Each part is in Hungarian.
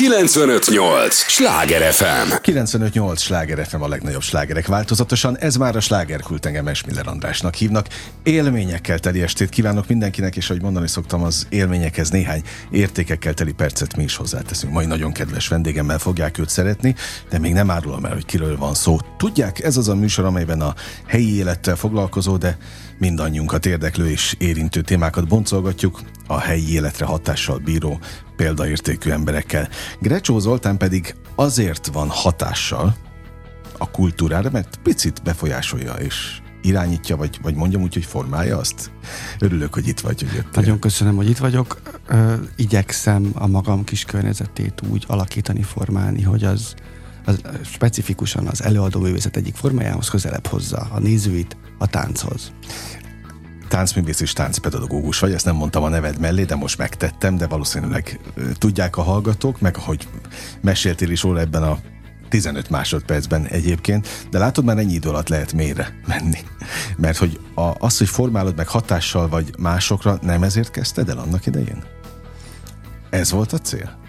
958! Sláger FM! 958! Sláger FM a legnagyobb slágerek változatosan. Ez már a slágerkult engem Esmiller Andrásnak hívnak. Élményekkel teli estét kívánok mindenkinek, és ahogy mondani szoktam, az élményekhez néhány értékekkel teli percet mi is hozzáteszünk. Mai nagyon kedves vendégemmel fogják őt szeretni, de még nem árulom el, hogy kiről van szó. Tudják, ez az a műsor, amelyben a helyi élettel foglalkozó, de mindannyiunkat érdeklő és érintő témákat boncolgatjuk a helyi életre hatással bíró példaértékű emberekkel. Grecsó Zoltán pedig azért van hatással a kultúrára, mert picit befolyásolja és irányítja, vagy, vagy mondjam úgy, hogy formálja azt? Örülök, hogy itt vagy, hogy jöttél. Nagyon köszönöm, hogy itt vagyok. Ö, igyekszem a magam kis környezetét úgy alakítani, formálni, hogy az, az specifikusan az előadó művészet egyik formájához közelebb hozza a nézőit a tánchoz táncművész és táncpedagógus vagy, ezt nem mondtam a neved mellé, de most megtettem, de valószínűleg tudják a hallgatók, meg ahogy meséltél is róla ebben a 15 másodpercben egyébként, de látod, már ennyi idő alatt lehet mélyre menni. Mert hogy a, az, hogy formálod meg hatással vagy másokra, nem ezért kezdted el annak idején? Ez volt a cél?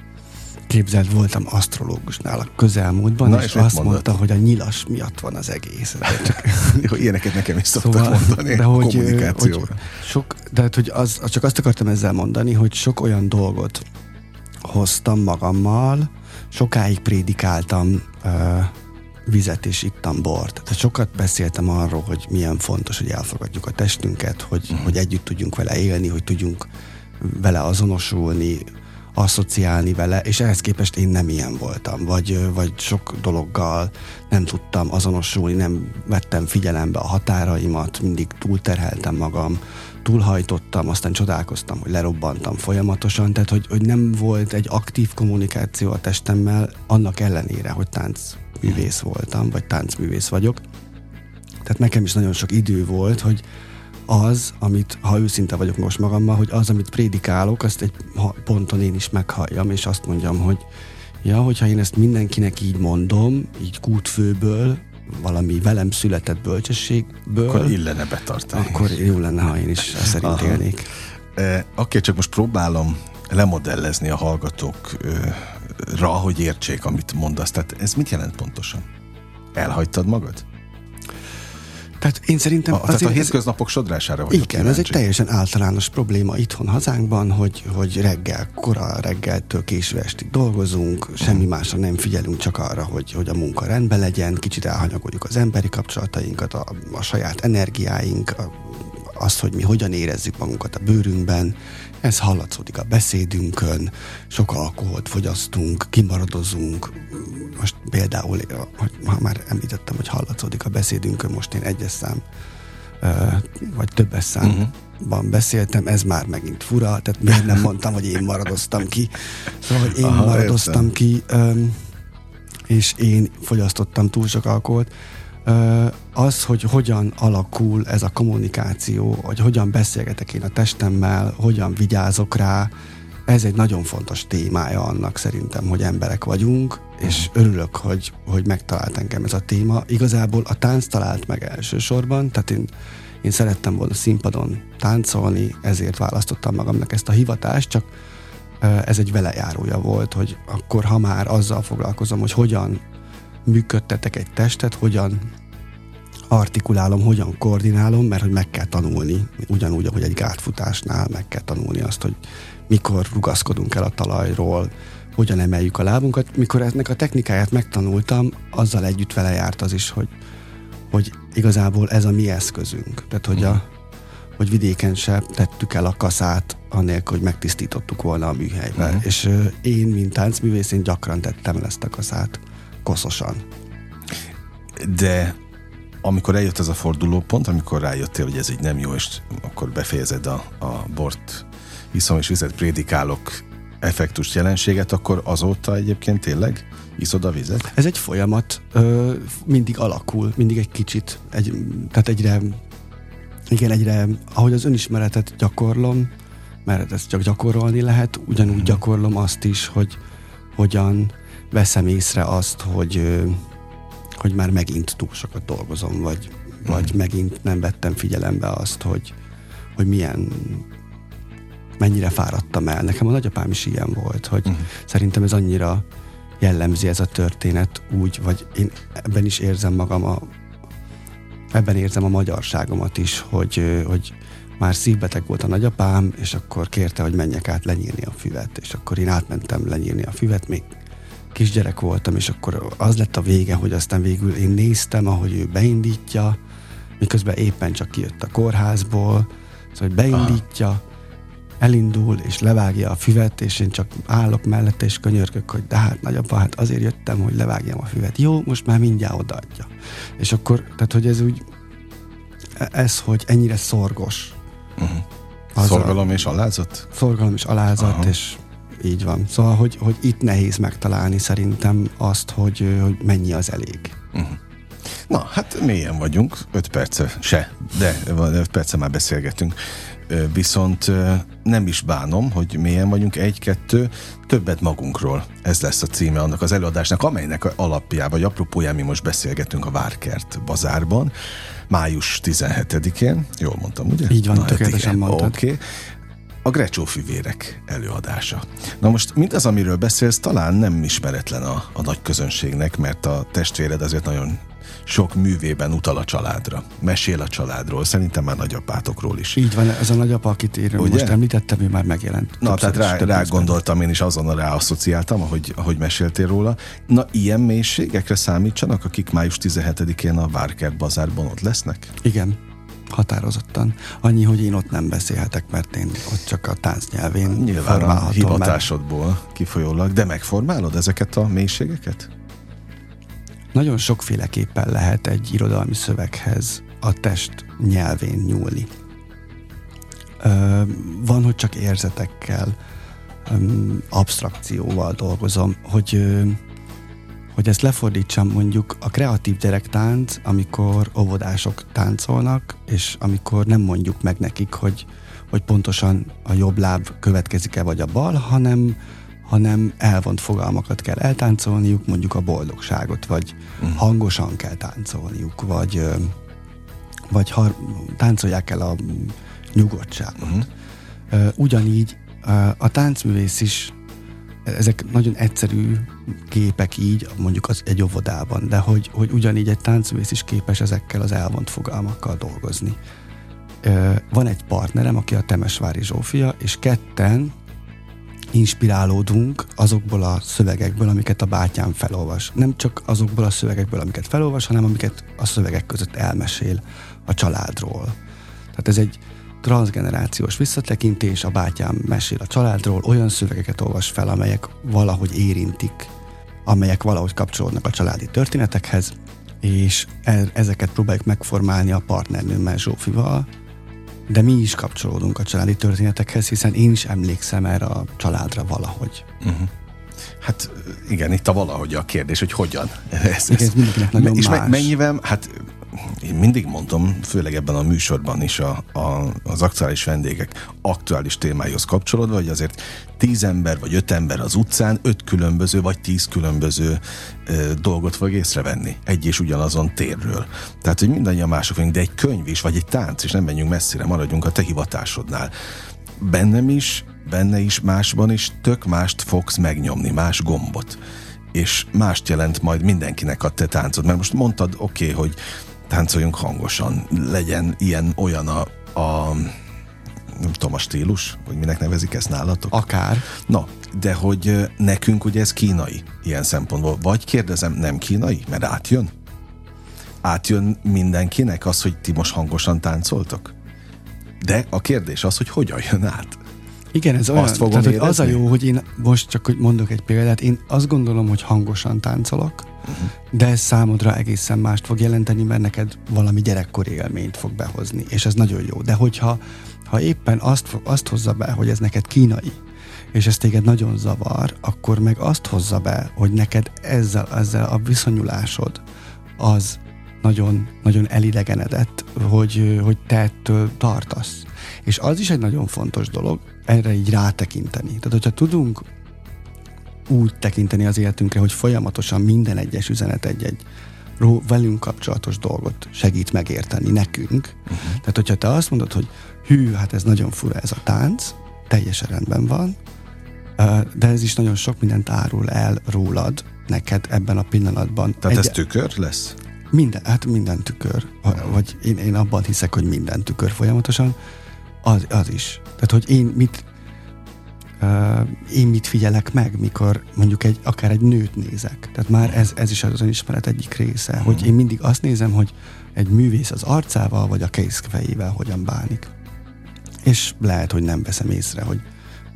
Képzeld, voltam asztrológusnál a közelmúltban, Na, és, és azt mondott? mondta, hogy a nyilas miatt van az egész. Csak... Ilyeneket nekem is szoktak szóval, mondani de hogy, kommunikációra. Hogy sok, de hogy az, csak azt akartam ezzel mondani, hogy sok olyan dolgot hoztam magammal, sokáig prédikáltam uh, vizet és ittam bort. Tehát sokat beszéltem arról, hogy milyen fontos, hogy elfogadjuk a testünket, hogy, uh-huh. hogy együtt tudjunk vele élni, hogy tudjunk vele azonosulni, asszociálni vele, és ehhez képest én nem ilyen voltam, vagy, vagy sok dologgal nem tudtam azonosulni, nem vettem figyelembe a határaimat, mindig túlterheltem magam, túlhajtottam, aztán csodálkoztam, hogy lerobbantam folyamatosan, tehát hogy, hogy nem volt egy aktív kommunikáció a testemmel, annak ellenére, hogy táncművész voltam, vagy táncművész vagyok. Tehát nekem is nagyon sok idő volt, hogy az, amit, ha őszinte vagyok most magammal, hogy az, amit prédikálok, azt egy ponton én is meghalljam, és azt mondjam, hogy ja, hogyha én ezt mindenkinek így mondom, így kútfőből, valami velem született bölcsességből, akkor illene betartani. Akkor jó lenne, ha én is szerint Aha. élnék. E, Oké, csak most próbálom lemodellezni a hallgatókra, hogy értsék, amit mondasz. Tehát ez mit jelent pontosan? Elhagytad magad? Tehát én szerintem... A, tehát a hétköznapok ez, sodrására vagy. Igen, kíváncsi. ez egy teljesen általános probléma itthon hazánkban, hogy, hogy reggel, kora reggeltől késő estig dolgozunk, semmi másra nem figyelünk, csak arra, hogy, hogy a munka rendben legyen, kicsit elhanyagoljuk az emberi kapcsolatainkat, a, a saját energiáink, a, azt, hogy mi hogyan érezzük magunkat a bőrünkben, ez hallatszódik a beszédünkön, sok alkoholt fogyasztunk, kimaradozunk. Most például, hogy ha már említettem, hogy hallatszódik a beszédünkön, most én egyes szám, vagy többes számban uh-huh. beszéltem, ez már megint fura, tehát miért nem mondtam, hogy én maradoztam ki. Szóval, hogy én Aha, maradoztam értem. ki, és én fogyasztottam túl sok alkoholt, az, hogy hogyan alakul ez a kommunikáció, hogy hogyan beszélgetek én a testemmel, hogyan vigyázok rá, ez egy nagyon fontos témája annak szerintem, hogy emberek vagyunk, és mhm. örülök, hogy, hogy megtalált engem ez a téma. Igazából a tánc talált meg elsősorban, tehát én, én szerettem volna színpadon táncolni, ezért választottam magamnak ezt a hivatást, csak ez egy velejárója volt, hogy akkor ha már azzal foglalkozom, hogy hogyan működtetek egy testet, hogyan artikulálom, hogyan koordinálom, mert hogy meg kell tanulni, ugyanúgy, ahogy egy gátfutásnál meg kell tanulni azt, hogy mikor rugaszkodunk el a talajról, hogyan emeljük a lábunkat. Mikor ennek a technikáját megtanultam, azzal együtt vele járt az is, hogy, hogy igazából ez a mi eszközünk. Tehát, hogy, a, hogy vidéken se tettük el a kaszát, anélkül, hogy megtisztítottuk volna a műhelybe. Uh-huh. És én, mint táncművész, én gyakran tettem el ezt a kaszát koszosan. De amikor eljött ez a fordulópont, amikor rájöttél, hogy ez így nem jó, és akkor befejezed a, a bort, iszom és vizet prédikálok effektus jelenséget, akkor azóta egyébként tényleg iszod a vizet? Ez egy folyamat, ö, mindig alakul, mindig egy kicsit, egy, tehát egyre, igen, egyre, ahogy az önismeretet gyakorlom, mert ezt csak gyakorolni lehet, ugyanúgy hmm. gyakorlom azt is, hogy hogyan veszem észre azt, hogy hogy már megint túl sokat dolgozom, vagy, vagy mm. megint nem vettem figyelembe azt, hogy, hogy milyen mennyire fáradtam el. Nekem a nagyapám is ilyen volt, hogy uh-huh. szerintem ez annyira jellemzi ez a történet úgy, vagy én ebben is érzem magam a ebben érzem a magyarságomat is, hogy, hogy már szívbeteg volt a nagyapám, és akkor kérte, hogy menjek át lenyírni a füvet, és akkor én átmentem lenyírni a füvet, még kisgyerek voltam, és akkor az lett a vége, hogy aztán végül én néztem, ahogy ő beindítja, miközben éppen csak kijött a kórházból, szóval hogy beindítja, Aha. Elindul, és levágja a füvet, és én csak állok mellette, és könyörgök, hogy de hát nagyapa, hát azért jöttem, hogy levágjam a füvet. Jó, most már mindjárt odaadja. És akkor, tehát hogy ez úgy, ez, hogy ennyire szorgos. Uh-huh. Szorgalom a, és alázat? Szorgalom és alázat, Aha. és így van. Szóval, hogy, hogy itt nehéz megtalálni szerintem azt, hogy, hogy mennyi az elég. Uh-huh. Na, hát mélyen vagyunk, öt perce se, de öt perce már beszélgetünk. Viszont nem is bánom, hogy mélyen vagyunk, egy-kettő, többet magunkról. Ez lesz a címe annak az előadásnak, amelynek alapján, vagy apropóján mi most beszélgetünk a Várkert bazárban, május 17-én, jól mondtam, ugye? Így van, Na, tökéletesen mondtad. Oké. Okay a Grecsó fivérek előadása. Na most mindaz, amiről beszélsz, talán nem ismeretlen a, a nagy közönségnek, mert a testvéred azért nagyon sok művében utal a családra, mesél a családról, szerintem már nagyapátokról is. Így van, ez a nagyapa, akit én Ugye? most említettem, ő már megjelent. Na, tehát rá, rá gondoltam, én is azonnal ráasszociáltam, ahogy, ahogy meséltél róla. Na, ilyen mélységekre számítsanak, akik május 17-én a Várkert bazárban ott lesznek? Igen, határozottan. Annyi, hogy én ott nem beszélhetek, mert én ott csak a táncnyelvén Nyilván a hivatásodból meg. kifolyólag, de megformálod ezeket a mélységeket? Nagyon sokféleképpen lehet egy irodalmi szöveghez a test nyelvén nyúlni. Van, hogy csak érzetekkel, abstrakcióval dolgozom, hogy hogy ezt lefordítsam mondjuk a kreatív gyerektánc, amikor óvodások táncolnak, és amikor nem mondjuk meg nekik, hogy, hogy pontosan a jobb láb következik-e vagy a bal, hanem, hanem elvont fogalmakat kell eltáncolniuk, mondjuk a boldogságot, vagy uh-huh. hangosan kell táncolniuk, vagy, vagy ha, táncolják el a nyugodtságot. Uh-huh. Ugyanígy a táncművész is ezek nagyon egyszerű képek így, mondjuk az egy óvodában, de hogy, hogy ugyanígy egy táncművész is képes ezekkel az elvont fogalmakkal dolgozni. Van egy partnerem, aki a Temesvári Zsófia, és ketten inspirálódunk azokból a szövegekből, amiket a bátyám felolvas. Nem csak azokból a szövegekből, amiket felolvas, hanem amiket a szövegek között elmesél a családról. Tehát ez egy, transgenerációs visszatekintés, a bátyám mesél a családról, olyan szövegeket olvas fel, amelyek valahogy érintik, amelyek valahogy kapcsolódnak a családi történetekhez, és e- ezeket próbáljuk megformálni a partnernőmmel Zsófival, de mi is kapcsolódunk a családi történetekhez, hiszen én is emlékszem erre a családra valahogy. Uh-huh. Hát igen, itt a valahogy a kérdés, hogy hogyan. Ez, igen, ez mindenkinek nagyon és más. mennyivel, hát én mindig mondom, főleg ebben a műsorban is a, a, az aktuális vendégek aktuális témáihoz kapcsolódva, hogy azért tíz ember vagy öt ember az utcán öt különböző vagy tíz különböző ö, dolgot fog észrevenni egy és ugyanazon térről. Tehát, hogy mindannyian mások vagyunk, de egy könyv is, vagy egy tánc, és nem menjünk messzire, maradjunk a te hivatásodnál. Bennem is, benne is, másban is tök mást fogsz megnyomni, más gombot és mást jelent majd mindenkinek a te táncod. Mert most mondtad, oké, okay, hogy táncoljunk hangosan, legyen ilyen olyan a, a nem tudom, a stílus, hogy minek nevezik ezt nálatok? Akár. Na, de hogy nekünk ugye ez kínai ilyen szempontból. Vagy kérdezem, nem kínai, mert átjön? Átjön mindenkinek az, hogy ti most hangosan táncoltok? De a kérdés az, hogy hogyan jön át? Igen, ez olyan, azt fogom tehát, hogy az a jó, hogy én most csak hogy mondok egy példát, én azt gondolom, hogy hangosan táncolok. De ez számodra egészen mást fog jelenteni, mert neked valami gyerekkori élményt fog behozni, és ez nagyon jó. De hogyha ha éppen azt, azt hozza be, hogy ez neked kínai, és ez téged nagyon zavar, akkor meg azt hozza be, hogy neked ezzel, ezzel a viszonyulásod az nagyon, nagyon elidegenedett, hogy, hogy te ettől tartasz. És az is egy nagyon fontos dolog, erre így rátekinteni. Tehát, hogyha tudunk úgy tekinteni az életünkre, hogy folyamatosan minden egyes üzenet egy-egy velünk kapcsolatos dolgot segít megérteni nekünk. Uh-huh. Tehát, hogyha te azt mondod, hogy hű, hát ez nagyon fura ez a tánc, teljesen rendben van, de ez is nagyon sok mindent árul el rólad, neked ebben a pillanatban. Tehát Egy... ez tükör lesz? Minden, hát minden tükör. Vagy én, én abban hiszek, hogy minden tükör folyamatosan. Az, az is. Tehát, hogy én mit, én mit figyelek meg, mikor mondjuk egy, akár egy nőt nézek. Tehát már ez, ez is az önismeret egyik része, hogy én mindig azt nézem, hogy egy művész az arcával, vagy a kézfejével hogyan bánik. És lehet, hogy nem veszem észre, hogy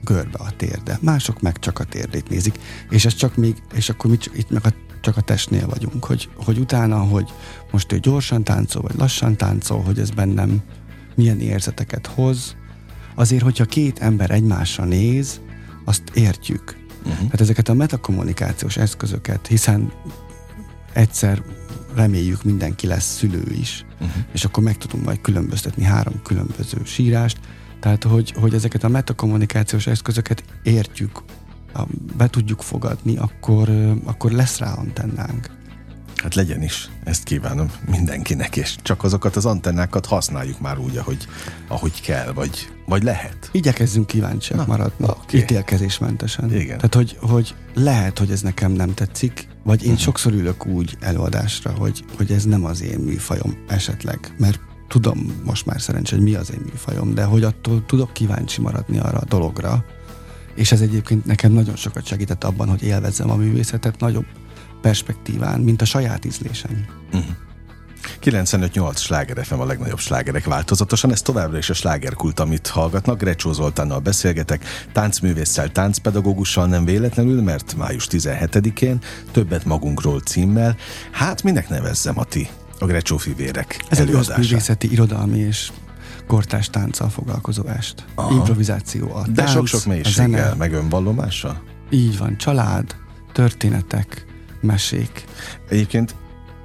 görbe a térde. Mások meg csak a térdét nézik. És ez csak még, és akkor mi itt meg a, csak a testnél vagyunk, hogy, hogy utána, hogy most ő gyorsan táncol, vagy lassan táncol, hogy ez bennem milyen érzeteket hoz. Azért, hogyha két ember egymásra néz, azt értjük. Uh-huh. Hát ezeket a metakommunikációs eszközöket, hiszen egyszer reméljük mindenki lesz szülő is, uh-huh. és akkor meg tudunk majd különböztetni három különböző sírást, tehát, hogy, hogy ezeket a metakommunikációs eszközöket értjük, be tudjuk fogadni, akkor, akkor lesz rá antennánk. Hát legyen is, ezt kívánom mindenkinek, és csak azokat az antennákat használjuk már úgy, ahogy, ahogy kell, vagy, vagy lehet. Igyekezzünk kíváncsiak Na, maradni, okay. ítélkezésmentesen. Igen. Tehát, hogy, hogy lehet, hogy ez nekem nem tetszik, vagy én uh-huh. sokszor ülök úgy előadásra, hogy, hogy ez nem az én műfajom esetleg, mert tudom most már szerencsé, hogy mi az én műfajom, de hogy attól tudok kíváncsi maradni arra a dologra, és ez egyébként nekem nagyon sokat segített abban, hogy élvezzem a művészetet nagyobb perspektíván, mint a saját ízlésem. Uh-huh. 95-8 sláger FM a legnagyobb slágerek változatosan, ez továbbra is a slágerkult, amit hallgatnak. Grecsó Zoltánnal beszélgetek, táncművésszel, táncpedagógussal nem véletlenül, mert május 17-én többet magunkról címmel. Hát minek nevezzem a ti a Grecsó fivérek Ez egy művészeti, irodalmi és kortás tánccal foglalkozó est. Aha. Improvizáció a De sok-sok mélységgel, meg önvallomással? Így van, család, történetek, mesék. Egyébként,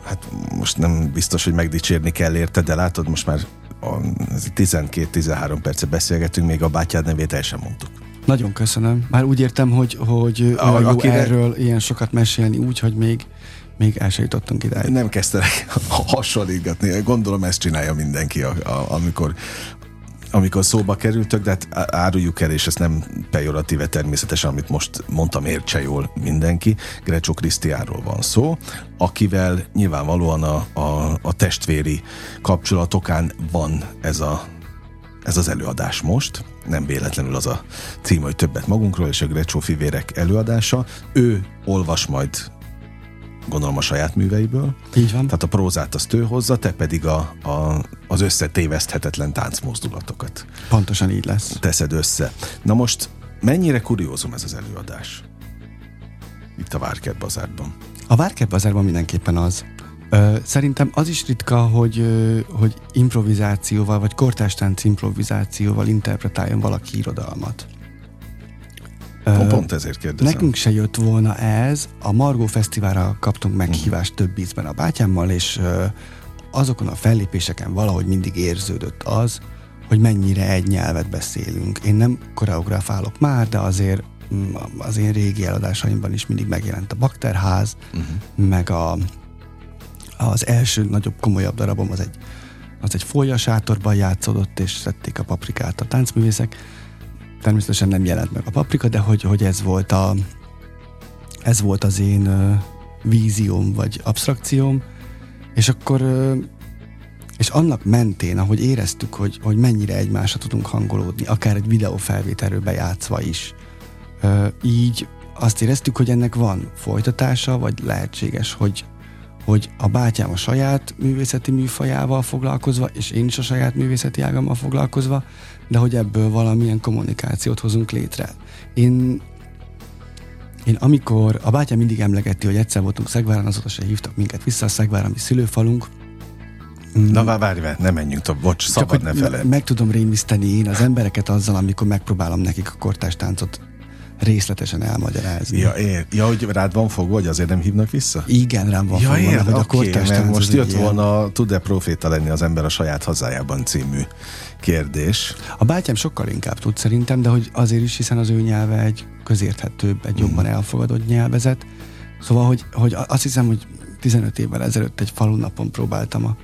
hát most nem biztos, hogy megdicsérni kell érte, de látod, most már 12-13 perce beszélgetünk, még a bátyád nevét el sem mondtuk. Nagyon köszönöm. Már úgy értem, hogy, hogy a, jó akire... erről ilyen sokat mesélni, úgy, hogy még még el se jutottunk ide. Nem kezdtek hasonlítgatni. Gondolom ezt csinálja mindenki, a, a, amikor amikor szóba kerültök, de hát áruljuk el, és ez nem pejoratíve természetesen, amit most mondtam, értse jól mindenki. Grecsó Krisztiáról van szó, akivel nyilvánvalóan a, a, a testvéri kapcsolatokán van ez a ez az előadás most, nem véletlenül az a cím, hogy többet magunkról, és a Grecsó fivérek előadása. Ő olvas majd gondolom a saját műveiből. Így van. Tehát a prózát azt ő hozza, te pedig a, a, az összetéveszthetetlen táncmozdulatokat. Pontosan így lesz. Teszed össze. Na most mennyire kuriózum ez az előadás? Itt a Várkert Bazárban. A Várkert Bazárban mindenképpen az. Ö, szerintem az is ritka, hogy, ö, hogy improvizációval, vagy kortástánc improvizációval interpretáljon valaki irodalmat. Pont ezért kérdezem. Nekünk se jött volna ez. A Margó Fesztiválra kaptunk meghívást több ízben a bátyámmal, és azokon a fellépéseken valahogy mindig érződött az, hogy mennyire egy nyelvet beszélünk. Én nem koreografálok már, de azért mm, az én régi eladásaimban is mindig megjelent a Bakterház, uh-huh. meg a, az első nagyobb, komolyabb darabom az egy, az egy folyasátorban játszódott, és szedték a paprikát a táncművészek természetesen nem jelent meg a paprika, de hogy, hogy ez volt a ez volt az én uh, vízióm, vagy abstrakcióm, és akkor uh, és annak mentén, ahogy éreztük, hogy, hogy mennyire egymásra tudunk hangolódni, akár egy videófelvételről bejátszva is, uh, így azt éreztük, hogy ennek van folytatása, vagy lehetséges, hogy, hogy a bátyám a saját művészeti műfajával foglalkozva, és én is a saját művészeti ágammal foglalkozva, de hogy ebből valamilyen kommunikációt hozunk létre. Én én amikor, a bátyám mindig emlegeti, hogy egyszer voltunk Szegváron, azóta se hívtak minket vissza a Szegvár, ami szülőfalunk. Na várj, várj, ne menjünk tovább, bocs, szabad ne feled. Meg tudom rémiszteni én az embereket azzal, amikor megpróbálom nekik a kortástáncot részletesen elmagyarázni. Ja, ér. ja, hogy rád van fogva, hogy azért nem hívnak vissza? Igen, rám van ja, fogva, ér, hogy a kortás mert most jött ilyen... volna tud-e proféta lenni az ember a saját hazájában című kérdés. A bátyám sokkal inkább tud szerintem, de hogy azért is, hiszen az ő nyelve egy közérthetőbb, egy jobban mm. elfogadott nyelvezet. Szóval, hogy, hogy azt hiszem, hogy 15 évvel ezelőtt egy falunapon próbáltam a,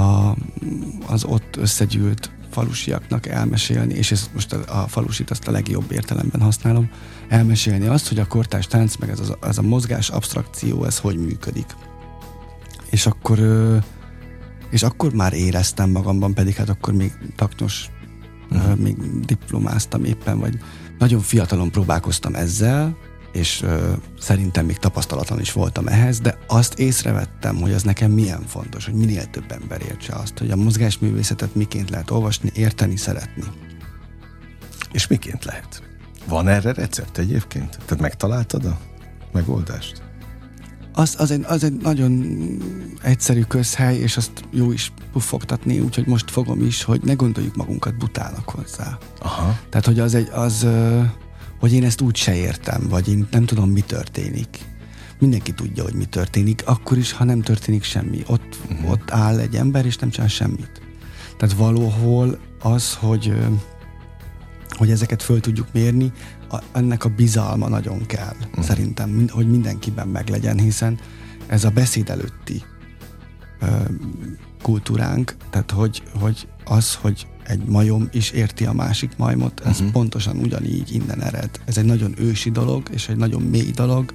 a, az ott összegyűlt falusiaknak elmesélni, és ezt most a, a falusit azt a legjobb értelemben használom, elmesélni azt, hogy a kortárs tánc, meg ez a, ez a mozgás abstrakció, ez hogy működik. És akkor, és akkor már éreztem magamban, pedig hát akkor még taknyos, uh-huh. még diplomáztam éppen, vagy nagyon fiatalon próbálkoztam ezzel, és ö, szerintem még tapasztalatlan is voltam ehhez, de azt észrevettem, hogy az nekem milyen fontos, hogy minél több ember értse azt, hogy a mozgásművészetet miként lehet olvasni, érteni, szeretni. És miként lehet? Van erre recept egyébként? Tehát megtaláltad a megoldást? Az, az, egy, az egy nagyon egyszerű közhely, és azt jó is puffogtatni, úgyhogy most fogom is, hogy ne gondoljuk magunkat butának hozzá. Aha. Tehát, hogy az egy, az, hogy én ezt úgy se értem, vagy én nem tudom, mi történik. Mindenki tudja, hogy mi történik, akkor is, ha nem történik semmi. Ott, uh-huh. ott áll egy ember, és nem csinál semmit. Tehát valahol az, hogy, hogy ezeket föl tudjuk mérni, a, ennek a bizalma nagyon kell, uh-huh. szerintem, hogy mindenkiben meglegyen, hiszen ez a beszéd előtti ö, kultúránk, tehát hogy, hogy az, hogy egy majom is érti a másik majmot, ez uh-huh. pontosan ugyanígy innen ered. Ez egy nagyon ősi dolog, és egy nagyon mély dolog,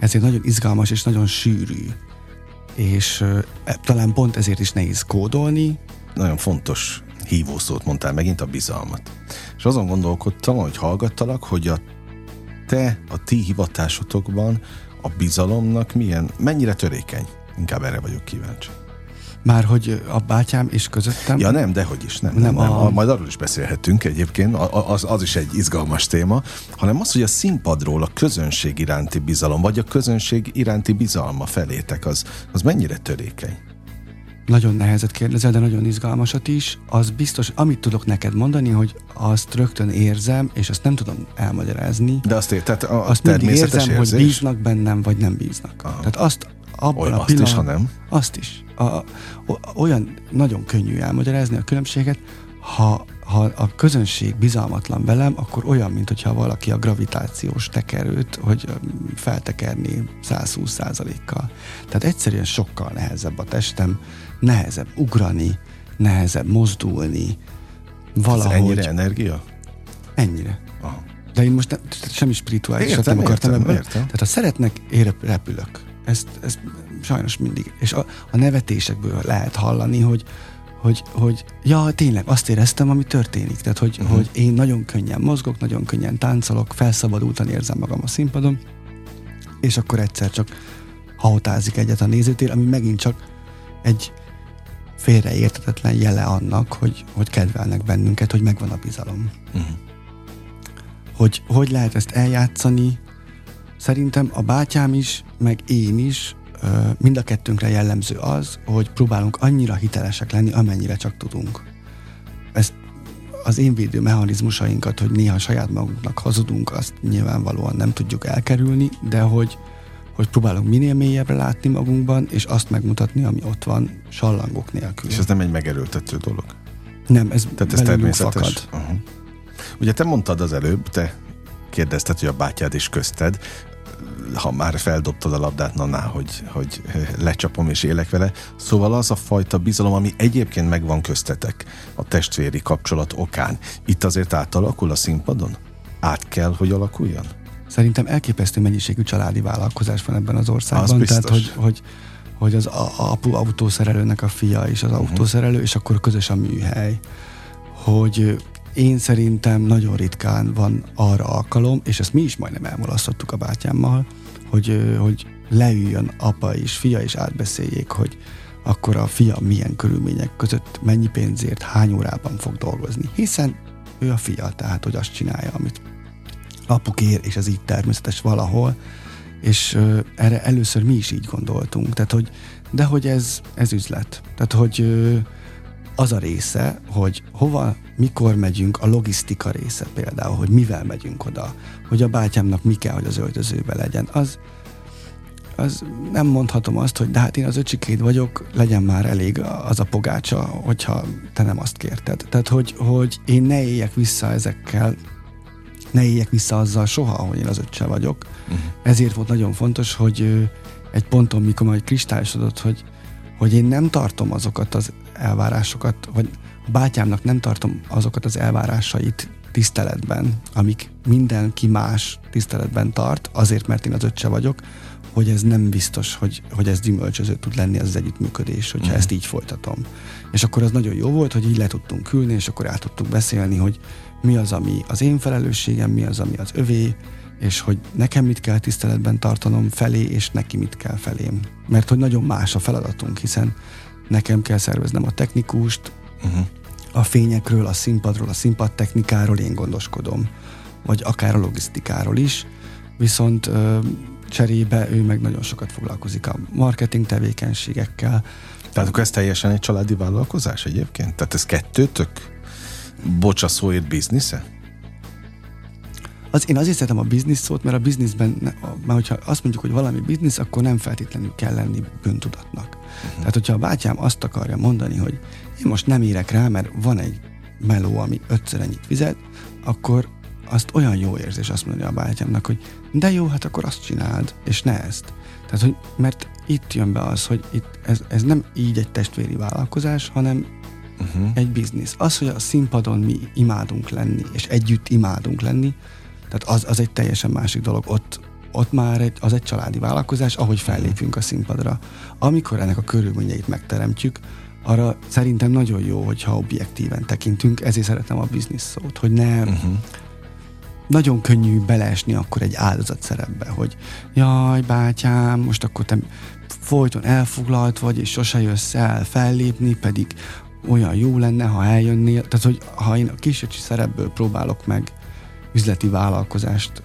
ezért nagyon izgalmas és nagyon sűrű. És e, talán pont ezért is nehéz kódolni. Nagyon fontos hívószót mondtál megint, a bizalmat. És azon gondolkodtam, hogy hallgattalak, hogy a te, a ti hivatásotokban a bizalomnak milyen, mennyire törékeny? Inkább erre vagyok kíváncsi. Már hogy a bátyám és közöttem? Ja nem, dehogy is, nem. nem, nem, nem. A... Majd arról is beszélhetünk egyébként, az, az is egy izgalmas téma, hanem az, hogy a színpadról a közönség iránti bizalom, vagy a közönség iránti bizalma felétek, az, az mennyire törékeny? Nagyon nehezet kérdezel, de nagyon izgalmasat is. Az biztos, amit tudok neked mondani, hogy azt rögtön érzem, és azt nem tudom elmagyarázni. De azt érted, a azt természetes érzem, érzés? hogy bíznak bennem, vagy nem bíznak. Aha. Tehát azt abban Oly, a azt is, ha nem? Azt is. A, a, olyan nagyon könnyű elmagyarázni a különbséget, ha, ha a közönség bizalmatlan velem, akkor olyan, mint hogyha valaki a gravitációs tekerőt, hogy feltekerni 120 kal Tehát egyszerűen sokkal nehezebb a testem, nehezebb ugrani, nehezebb mozdulni, valahogy. Ez ennyire energia? Ennyire. Aha. De én most ne, semmi spirituálisat nem akartam értem, ebből. Értem. Tehát ha szeretnek, én repülök. Ezt, ezt sajnos mindig. És a, a nevetésekből lehet hallani, hogy, hogy, hogy ja, tényleg azt éreztem, ami történik. Tehát, hogy, uh-huh. hogy én nagyon könnyen mozgok, nagyon könnyen táncolok, felszabadultan érzem magam a színpadon, és akkor egyszer csak haotázik egyet a nézőtér, ami megint csak egy félreértetetlen jele annak, hogy, hogy kedvelnek bennünket, hogy megvan a bizalom. Uh-huh. Hogy hogy lehet ezt eljátszani, szerintem a bátyám is, meg én is mind a kettőnkre jellemző az, hogy próbálunk annyira hitelesek lenni, amennyire csak tudunk. Ezt az én védő mechanizmusainkat, hogy néha saját magunknak hazudunk, azt nyilvánvalóan nem tudjuk elkerülni, de hogy, hogy próbálunk minél mélyebbre látni magunkban, és azt megmutatni, ami ott van, sallangok nélkül. És ez nem egy megerőltető dolog? Nem, ez, Tehát ez természetes. Fakad. Uh-huh. Ugye te mondtad az előbb, te kérdezted, hogy a bátyád is közted ha már feldobtad a labdát, na, na hogy, hogy lecsapom és élek vele. Szóval az a fajta bizalom, ami egyébként megvan köztetek a testvéri kapcsolat okán, itt azért átalakul a színpadon? Át kell, hogy alakuljon? Szerintem elképesztő mennyiségű családi vállalkozás van ebben az országban. Az Tehát, hogy, hogy, hogy az apu autószerelőnek a fia és az uh-huh. autószerelő, és akkor közös a műhely. Hogy én szerintem nagyon ritkán van arra alkalom, és ezt mi is majdnem elmulasztottuk a bátyámmal, hogy, hogy leüljön apa és fia, és átbeszéljék, hogy akkor a fia milyen körülmények között, mennyi pénzért, hány órában fog dolgozni. Hiszen ő a fia, tehát hogy azt csinálja, amit apu kér, és ez így természetes valahol. És uh, erre először mi is így gondoltunk. Tehát, hogy, de hogy ez, ez üzlet. Tehát, hogy uh, az a része, hogy hova, mikor megyünk, a logisztika része például, hogy mivel megyünk oda, hogy a bátyámnak mi kell, hogy az öltözőbe legyen, az, az nem mondhatom azt, hogy de hát én az öcsikéd vagyok, legyen már elég az a pogácsa, hogyha te nem azt kérted. Tehát, hogy, hogy én ne éljek vissza ezekkel, ne éljek vissza azzal soha, hogy én az öccse vagyok. Uh-huh. Ezért volt nagyon fontos, hogy egy ponton, mikor majd kristályosodott, hogy, hogy én nem tartom azokat az elvárásokat, vagy bátyámnak nem tartom azokat az elvárásait tiszteletben, amik mindenki más tiszteletben tart, azért, mert én az öccse vagyok, hogy ez nem biztos, hogy, hogy ez gyümölcsöző tud lenni az, az együttműködés, hogyha mm. ezt így folytatom. És akkor az nagyon jó volt, hogy így le tudtunk ülni, és akkor át tudtuk beszélni, hogy mi az, ami az én felelősségem, mi az, ami az övé, és hogy nekem mit kell tiszteletben tartanom felé, és neki mit kell felém. Mert hogy nagyon más a feladatunk, hiszen nekem kell szerveznem a technikust, uh-huh. a fényekről, a színpadról, a színpadtechnikáról én gondoskodom, vagy akár a logisztikáról is, viszont ö, cserébe ő meg nagyon sokat foglalkozik a marketing tevékenységekkel. Tehát akkor ez teljesen egy családi vállalkozás egyébként? Tehát ez kettőtök? Bocsa szóért biznisze? Az, én azért szeretem a biznisz szót, mert a bizniszben, már hogyha azt mondjuk, hogy valami biznisz, akkor nem feltétlenül kell lenni bűntudatnak. Uh-huh. Tehát, hogyha a bátyám azt akarja mondani, hogy én most nem érek rá, mert van egy meló, ami ötször ennyit fizet, akkor azt olyan jó érzés azt mondani a bátyámnak, hogy de jó, hát akkor azt csináld, és ne ezt. Tehát, hogy, mert itt jön be az, hogy itt ez, ez nem így egy testvéri vállalkozás, hanem uh-huh. egy biznisz. Az, hogy a színpadon mi imádunk lenni, és együtt imádunk lenni, tehát az, az egy teljesen másik dolog. Ott, ott már egy, az egy családi vállalkozás, ahogy fellépünk a színpadra. Amikor ennek a körülményeit megteremtjük, arra szerintem nagyon jó, hogyha objektíven tekintünk, ezért szeretem a biznisz szót, hogy ne uh-huh. nagyon könnyű beleesni akkor egy áldozat szerepbe, hogy jaj, bátyám, most akkor te folyton elfoglalt vagy, és sose jössz el fellépni, pedig olyan jó lenne, ha eljönnél. Tehát, hogy ha én a kisöcsi szerepből próbálok meg üzleti vállalkozást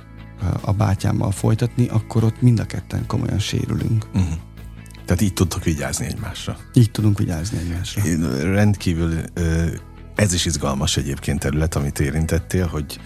a bátyámmal folytatni, akkor ott mind a ketten komolyan sérülünk. Uh-huh. Tehát így tudtok vigyázni egymásra. Így tudunk vigyázni egymásra. Én rendkívül ez is izgalmas egyébként terület, amit érintettél, hogy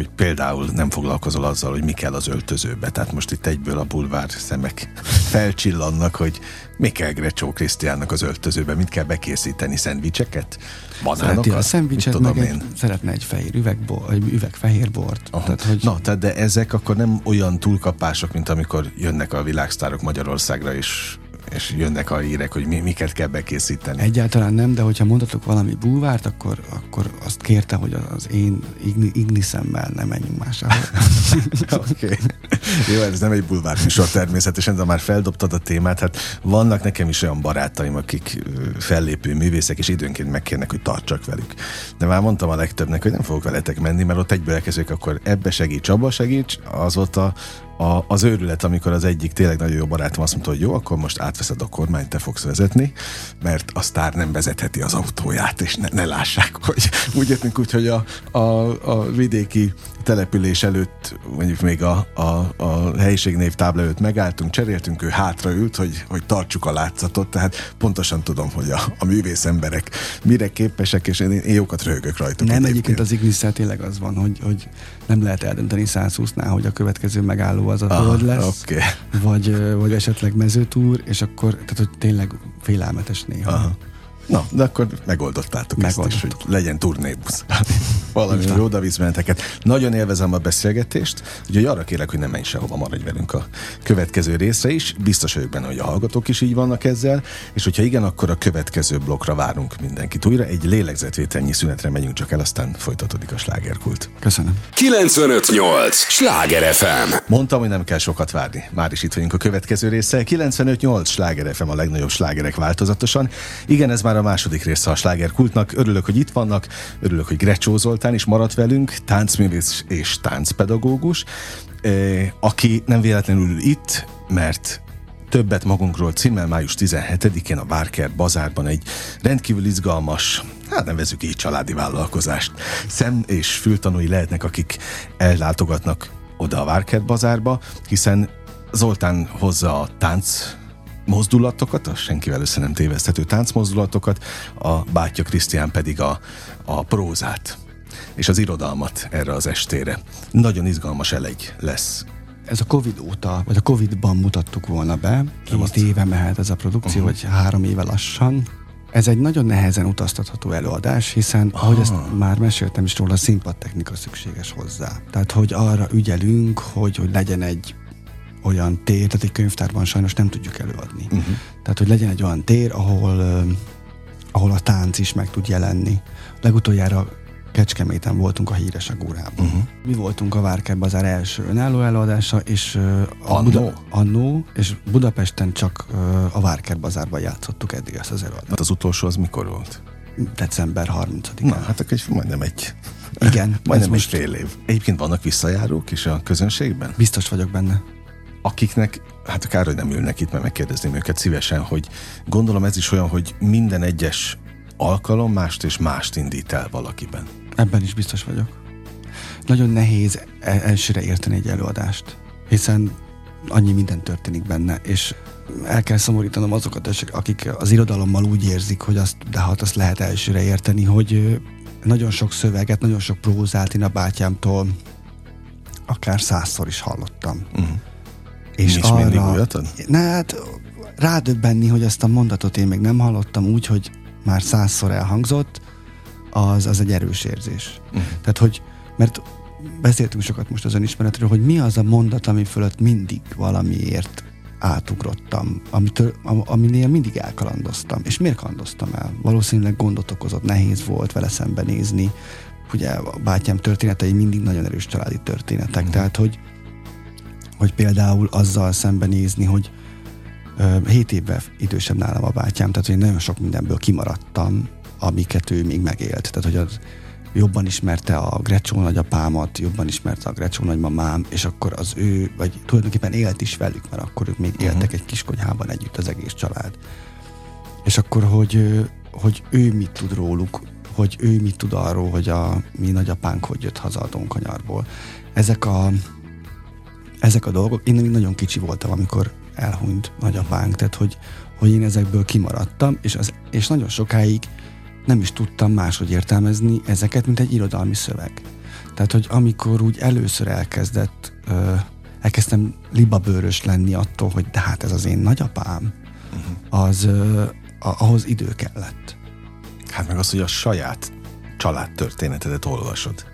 hogy például nem foglalkozol azzal, hogy mi kell az öltözőbe. Tehát most itt egyből a bulvár szemek felcsillannak, hogy mi kell Grecsó Krisztiánnak az öltözőbe, mit kell bekészíteni, szendvicseket, banánokat? Szereti a szendvicset, meg egy, szeretne egy fehér üvegbor, egy üveg fehér bort. Tehát, hogy... Na, tehát de ezek akkor nem olyan túlkapások, mint amikor jönnek a világsztárok Magyarországra, és és jönnek a hírek, hogy mi, miket kell bekészíteni. Egyáltalán nem, de hogyha mondhatok valami búvárt, akkor, akkor azt kérte, hogy az én igniszemmel nem menjünk másához. Oké. okay. Jó, ez nem egy bulvárműsor természetesen, de már feldobtad a témát. Hát vannak nekem is olyan barátaim, akik fellépő művészek, és időnként megkérnek, hogy tartsak velük. De már mondtam a legtöbbnek, hogy nem fogok veletek menni, mert ott egyből elkezdők, akkor ebbe segíts, abba segíts. Az volt a az őrület, amikor az egyik tényleg nagyon jó barátom azt mondta, hogy jó, akkor most átveszed a kormányt, te fogsz vezetni, mert a sztár nem vezetheti az autóját, és ne, ne lássák, hogy úgy jöttünk úgy, hogy a, a, a vidéki település előtt, mondjuk még a, a, a helyiségnév tábla előtt megálltunk, cseréltünk, ő hátraült, hogy, hogy tartsuk a látszatot, tehát pontosan tudom, hogy a, a művész emberek mire képesek, és én, én jókat röhögök rajtuk. Nem, egyébként, egyébként az ignis tényleg az van, hogy, hogy nem lehet eldönteni 120-nál, hogy a következő megálló az a ah, lesz, okay. vagy, vagy esetleg mezőtúr, és akkor, tehát hogy tényleg félelmetes néha. Aha. Na, de akkor megoldottátok ezt is, hogy legyen turnébusz. Valami jó oda Nagyon élvezem a beszélgetést, úgyhogy arra kérek, hogy nem menj sehova, maradj velünk a következő részre is. Biztos vagyok benne, hogy a hallgatók is így vannak ezzel, és hogyha igen, akkor a következő blokkra várunk mindenkit újra. Egy lélegzetvételnyi szünetre megyünk csak el, aztán folytatódik a slágerkult. Köszönöm. 958! Sláger FM! Mondtam, hogy nem kell sokat várni. Már is itt vagyunk a következő része. 958! Sláger FM a legnagyobb slágerek változatosan. Igen, ez már a második része a slágerkultnak. Örülök, hogy itt vannak, örülök, hogy Grecsó Zoltán is maradt velünk, táncművész és táncpedagógus, eh, aki nem véletlenül itt, mert többet magunkról címmel május 17-én a Barker bazárban egy rendkívül izgalmas, hát nevezük így családi vállalkozást. Szem és fültanúi lehetnek, akik ellátogatnak oda a Barker bazárba, hiszen Zoltán hozza a tánc mozdulatokat, a senkivel össze nem téveszthető táncmozdulatokat, a bátyja Krisztián pedig a, a prózát és az irodalmat erre az estére. Nagyon izgalmas elegy lesz. Ez a Covid óta, vagy a Covid-ban mutattuk volna be, két éve mehet ez a produkció, uh-huh. vagy három éve lassan. Ez egy nagyon nehezen utaztatható előadás, hiszen, Aha. ahogy ezt már meséltem is róla, színpadtechnika szükséges hozzá. Tehát, hogy arra ügyelünk, hogy, hogy legyen egy olyan tér, tehát egy könyvtárban sajnos nem tudjuk előadni. Uh-huh. Tehát, hogy legyen egy olyan tér, ahol ahol a tánc is meg tud jelenni. Legutoljára Kecskeméten voltunk a híres agórában. Uh-huh. Mi voltunk a Várker Bazár első önálló előadása, és uh, a Annó? Buda, annó, és Budapesten csak uh, a Várker Bazárban játszottuk eddig ezt az előadást. Hát az utolsó az mikor volt? December 30-án. Na, hát akkor egy, majdnem egy, Igen, ez majdnem egy most fél év. Egyébként vannak visszajárók is a közönségben? biztos vagyok benne. Akiknek, hát kár, hogy nem ülnek itt, mert megkérdezném őket szívesen, hogy gondolom ez is olyan, hogy minden egyes alkalom mást és mást indít el valakiben. Ebben is biztos vagyok. Nagyon nehéz el- elsőre érteni egy előadást, hiszen annyi minden történik benne, és el kell szomorítanom azokat, akik az irodalommal úgy érzik, hogy azt, de hát azt lehet elsőre érteni, hogy nagyon sok szöveget, nagyon sok prózát én a bátyámtól akár százszor is hallottam. Uh-huh. És Nincs mindig újat ad? Ne, hát rádöbbenni, hogy ezt a mondatot én még nem hallottam úgy, hogy már százszor elhangzott, az, az egy erős érzés. Uh-huh. Tehát, hogy, mert beszéltünk sokat most az önismeretről, hogy mi az a mondat, ami fölött mindig valamiért átugrottam, amitől, am- aminél mindig elkalandoztam. És miért kalandoztam el? Valószínűleg gondot okozott, nehéz volt vele szembenézni. Ugye a bátyám történetei mindig nagyon erős családi történetek, Mhm. tehát hogy, hogy például azzal szembenézni, hogy ö, 7 évvel idősebb nálam a bátyám, tehát hogy én nagyon sok mindenből kimaradtam, amiket ő még megélt. Tehát, hogy az jobban ismerte a Grecsó nagyapámat, jobban ismerte a Grecsó nagymamám, és akkor az ő, vagy tulajdonképpen élt is velük, mert akkor ők még Mhm. éltek egy kis konyhában együtt az egész család. És akkor, hogy, hogy ő mit tud róluk, hogy ő mit tud arról, hogy a mi nagyapánk hogy jött haza a Donkanyarból. Ezek a, ezek a dolgok, én még nagyon kicsi voltam, amikor elhunyt nagyapánk, tehát hogy, hogy én ezekből kimaradtam, és, az, és nagyon sokáig nem is tudtam máshogy értelmezni ezeket, mint egy irodalmi szöveg. Tehát, hogy amikor úgy először elkezdett, ö, elkezdtem libabőrös lenni attól, hogy de hát ez az én nagyapám, az ö, a, ahhoz idő kellett. Hát meg az, hogy a saját családtörténetedet olvasod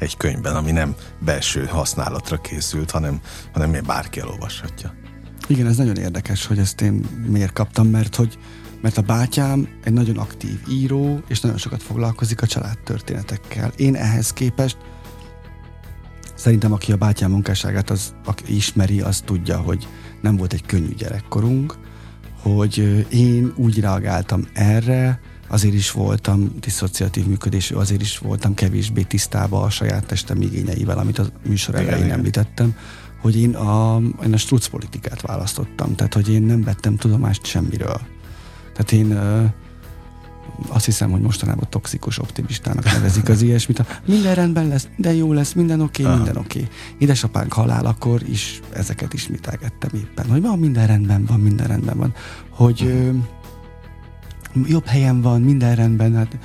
egy könyvben, ami nem belső használatra készült, hanem, hanem bárki elolvashatja. Igen, ez nagyon érdekes, hogy ezt én miért kaptam, mert hogy mert a bátyám egy nagyon aktív író, és nagyon sokat foglalkozik a családtörténetekkel. Én ehhez képest szerintem, aki a bátyám munkásságát az, aki ismeri, az tudja, hogy nem volt egy könnyű gyerekkorunk, hogy én úgy reagáltam erre, azért is voltam diszociatív működésű, azért is voltam kevésbé tisztába a saját testem igényeivel, amit a műsor elején igen. említettem, hogy én a, én a struc politikát választottam, tehát hogy én nem vettem tudomást semmiről. Tehát én azt hiszem, hogy mostanában toxikus optimistának nevezik az ilyesmit. Minden rendben lesz, minden jó lesz, minden oké, okay, Aha. minden oké. Okay. Édesapánk halálakor is ezeket ismételgettem éppen, hogy van minden rendben van, minden rendben van. Hogy ö, jobb helyen van, minden rendben, hát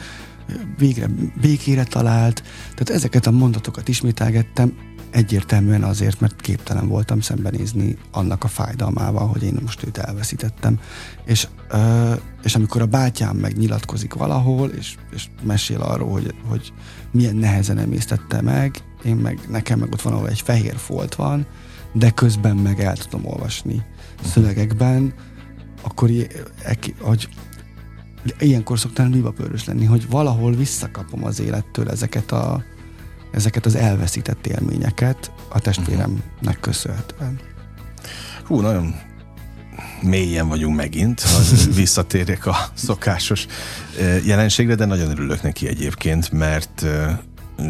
végre békére talált. Tehát ezeket a mondatokat ismételgettem, egyértelműen azért, mert képtelen voltam szembenézni annak a fájdalmával, hogy én most őt elveszítettem. És, ö, és amikor a bátyám megnyilatkozik valahol, és, és mesél arról, hogy, hogy milyen nehezen emésztette meg, én meg, nekem meg ott van, ahol egy fehér folt van, de közben meg el tudom olvasni szövegekben, akkor eki- hogy ilyenkor szoktam libabőrös lenni, hogy valahol visszakapom az élettől ezeket a ezeket az elveszített élményeket a testvéremnek köszönhetően. Hú, nagyon mélyen vagyunk megint, ha visszatérjek a szokásos jelenségre, de nagyon örülök neki egyébként, mert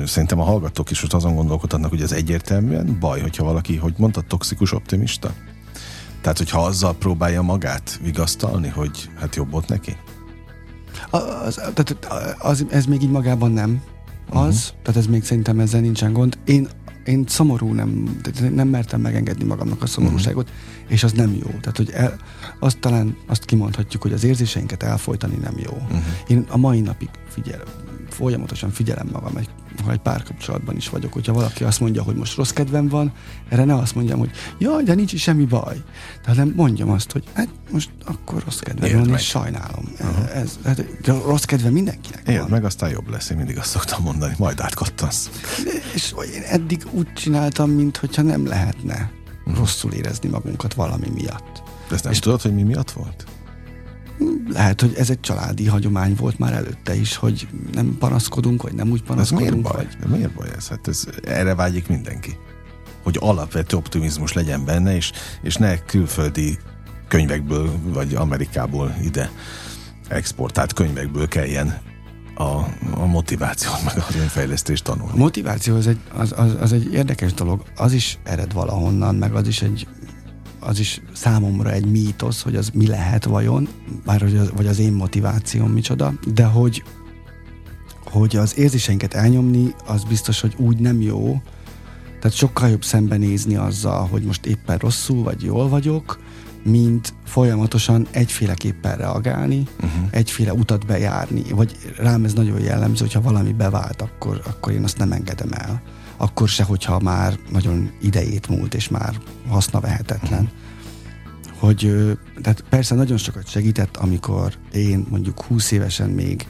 szerintem a hallgatók is most azon gondolkodhatnak, hogy ez egyértelműen baj, hogyha valaki, hogy mondta, toxikus optimista? Tehát, hogyha azzal próbálja magát vigasztalni, hogy hát jobb volt neki? Az, tehát az, ez még így magában nem az, uh-huh. tehát ez még szerintem ezzel nincsen gond. Én, én szomorú nem, nem mertem megengedni magamnak a szomorúságot, uh-huh. és az nem jó. Tehát, hogy el, azt talán azt kimondhatjuk, hogy az érzéseinket elfolytani nem jó. Uh-huh. Én a mai napig figyelem, folyamatosan figyelem magam, egy, ha egy párkapcsolatban is vagyok, hogyha valaki azt mondja, hogy most rossz kedvem van, erre ne azt mondjam, hogy jaj, de nincs is semmi baj. Tehát nem mondjam azt, hogy hát most akkor rossz kedvem Érd van, meg. és sajnálom. Uh-huh. Ez, hát, rossz kedve mindenkinek Érd van. meg, aztán jobb lesz, én mindig azt szoktam mondani, majd átkattansz. És én eddig úgy csináltam, mintha nem lehetne rosszul érezni magunkat valami miatt. De ezt nem És- tudod, hogy mi miatt volt? Lehet, hogy ez egy családi hagyomány volt már előtte is, hogy nem panaszkodunk, vagy nem úgy panaszkodunk. Ez miért baj? Vagy... Miért baj ez? Hát ez, erre vágyik mindenki. Hogy alapvető optimizmus legyen benne, és, és ne külföldi könyvekből, vagy Amerikából ide exportált könyvekből kelljen a, a motivációt, meg az önfejlesztést tanulni. A motiváció az egy, az, az, az egy érdekes dolog, az is ered valahonnan, meg az is egy az is számomra egy mítosz, hogy az mi lehet vajon, bár hogy az, vagy az én motivációm micsoda, de hogy, hogy az érzéseinket elnyomni, az biztos, hogy úgy nem jó, tehát sokkal jobb szembenézni azzal, hogy most éppen rosszul vagy jól vagyok, mint folyamatosan egyféleképpen reagálni, uh-huh. egyféle utat bejárni, vagy rám ez nagyon jellemző, hogyha valami bevált, akkor, akkor én azt nem engedem el. Akkor se, hogyha már nagyon idejét múlt, és már haszna vehetetlen. Uh-huh. Hogy, tehát persze nagyon sokat segített, amikor én mondjuk 20 évesen még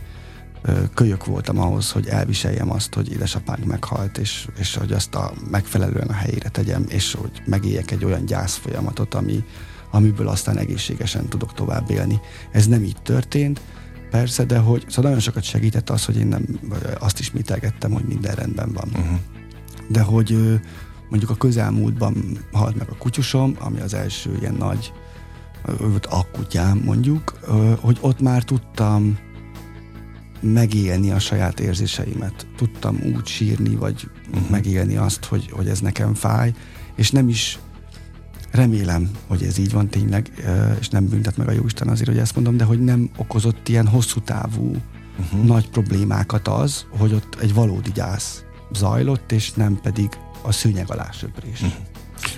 kölyök voltam ahhoz, hogy elviseljem azt, hogy édesapánk meghalt, és, és hogy azt a megfelelően a helyére tegyem, és hogy megéljek egy olyan gyász folyamatot, ami, amiből aztán egészségesen tudok tovább élni. Ez nem így történt, persze, de hogy szóval nagyon sokat segített az, hogy én nem azt ismételgettem, hogy minden rendben van. Uh-huh. De hogy mondjuk a közelmúltban halt meg a kutyusom, ami az első ilyen nagy őt a kutyám mondjuk, hogy ott már tudtam megélni a saját érzéseimet. Tudtam úgy sírni, vagy uh-huh. megélni azt, hogy, hogy ez nekem fáj, és nem is remélem, hogy ez így van tényleg, és nem büntet meg a Jóisten azért, hogy ezt mondom, de hogy nem okozott ilyen hosszú távú uh-huh. nagy problémákat az, hogy ott egy valódi gyász zajlott, és nem pedig a szőnyeg alá söprés. Uh-huh.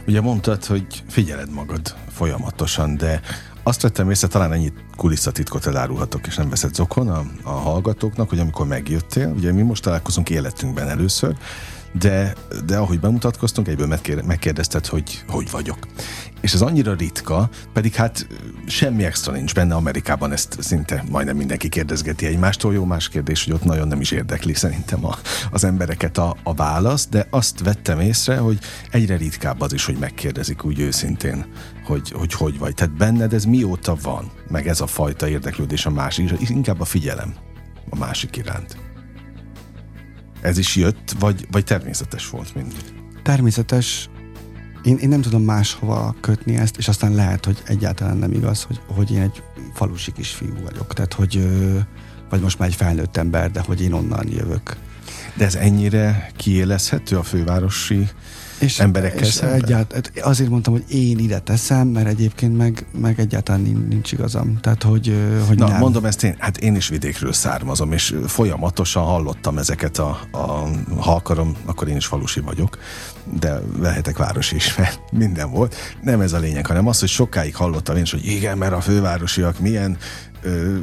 Ugye mondtad, hogy figyeled magad folyamatosan, de azt vettem észre, talán ennyi kulisszatitkot elárulhatok, és nem veszed zokon a, a hallgatóknak, hogy amikor megjöttél, ugye mi most találkozunk életünkben először, de, de ahogy bemutatkoztunk, egyből megkérdezted, hogy hogy vagyok. És ez annyira ritka, pedig hát semmi extra nincs benne Amerikában, ezt szinte majdnem mindenki kérdezgeti egymástól. Jó más kérdés, hogy ott nagyon nem is érdekli szerintem a, az embereket a, a válasz, de azt vettem észre, hogy egyre ritkább az is, hogy megkérdezik úgy őszintén, hogy hogy, hogy vagy. Tehát benned ez mióta van, meg ez a fajta érdeklődés a másik, inkább a figyelem a másik iránt. Ez is jött, vagy, vagy természetes volt mindig? Természetes. Én, én nem tudom máshova kötni ezt, és aztán lehet, hogy egyáltalán nem igaz, hogy, hogy én egy falusi kisfiú vagyok. Tehát, hogy vagy most már egy felnőtt ember, de hogy én onnan jövök. De ez ennyire kiélezhető a fővárosi és, emberekkel és szemben? Egyált, hát azért mondtam, hogy én ide teszem, mert egyébként meg, meg egyáltalán nincs igazam. Tehát, hogy, hogy Na, nem. mondom ezt én, hát én is vidékről származom, és folyamatosan hallottam ezeket a, a ha akarom, akkor én is falusi vagyok, de lehetek városi is, mert minden volt. Nem ez a lényeg, hanem az, hogy sokáig hallottam én is, hogy igen, mert a fővárosiak milyen ö,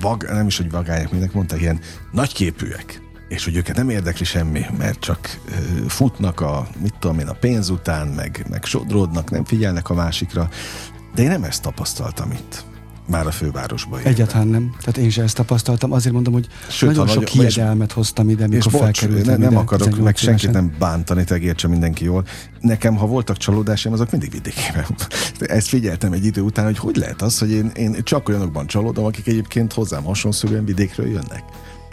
vag, nem is, hogy vagányok, minek mondták, ilyen nagyképűek és hogy őket nem érdekli semmi, mert csak futnak a, mit tudom én, a pénz után, meg, meg sodródnak, nem figyelnek a másikra. De én nem ezt tapasztaltam itt már a fővárosban. Egyáltalán nem. Tehát én sem ezt tapasztaltam. Azért mondom, hogy Sőt, nagyon sok hiedelmet hoztam ide, mikor és felkerültem ne, Nem ide, akarok meg senkit nem bántani, te értse mindenki jól. Nekem, ha voltak csalódásaim, azok mindig vidékében. Ezt figyeltem egy idő után, hogy hogy lehet az, hogy én, én csak olyanokban csalódom, akik egyébként hozzám hasonlóan vidékről jönnek.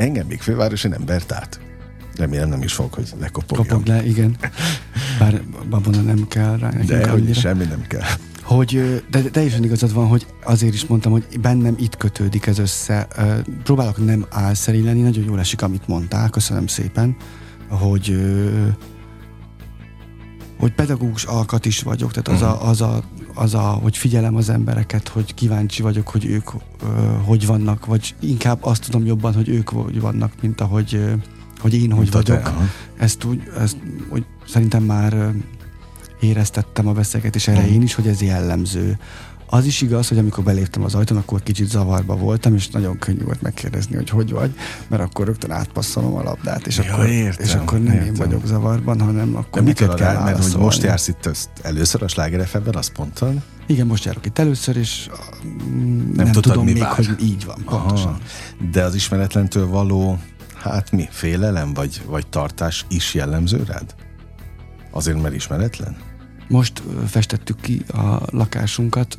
Engem még fővárosi nem bert át. Remélem nem is fog, hogy lekopogjon. Kopog le, igen. Bár babona nem kell rá. De hogy semmi nem kell. Hogy, de teljesen igazad van, hogy azért is mondtam, hogy bennem itt kötődik ez össze. Próbálok nem álszerű lenni, nagyon jól esik, amit mondtál, köszönöm szépen, hogy hogy pedagógus alkat is vagyok, tehát az, uh-huh. a, az, a, az a, hogy figyelem az embereket, hogy kíváncsi vagyok, hogy ők ö, hogy vannak, vagy inkább azt tudom jobban, hogy ők hogy vannak, mint ahogy ö, hogy én hogy vagyok. Te, ezt úgy, ezt úgy szerintem már éreztettem a beszélgetés elején is, hogy ez jellemző az is igaz, hogy amikor beléptem az ajtón, akkor kicsit zavarba voltam, és nagyon könnyű volt megkérdezni, hogy hogy vagy, mert akkor rögtön átpasszolom a labdát, és, ja, akkor, értem, és akkor nem értem. én vagyok zavarban, hanem akkor De neked kell rá, mert hogy most jársz itt ezt először a Sláger azt mondtad? Igen, most járok itt először, és mm, nem, nem tudom mi még, vár. hogy így van, pontosan. De az ismeretlentől való, hát mi, félelem vagy, vagy tartás is jellemző rád? Azért, mert ismeretlen? Most festettük ki a lakásunkat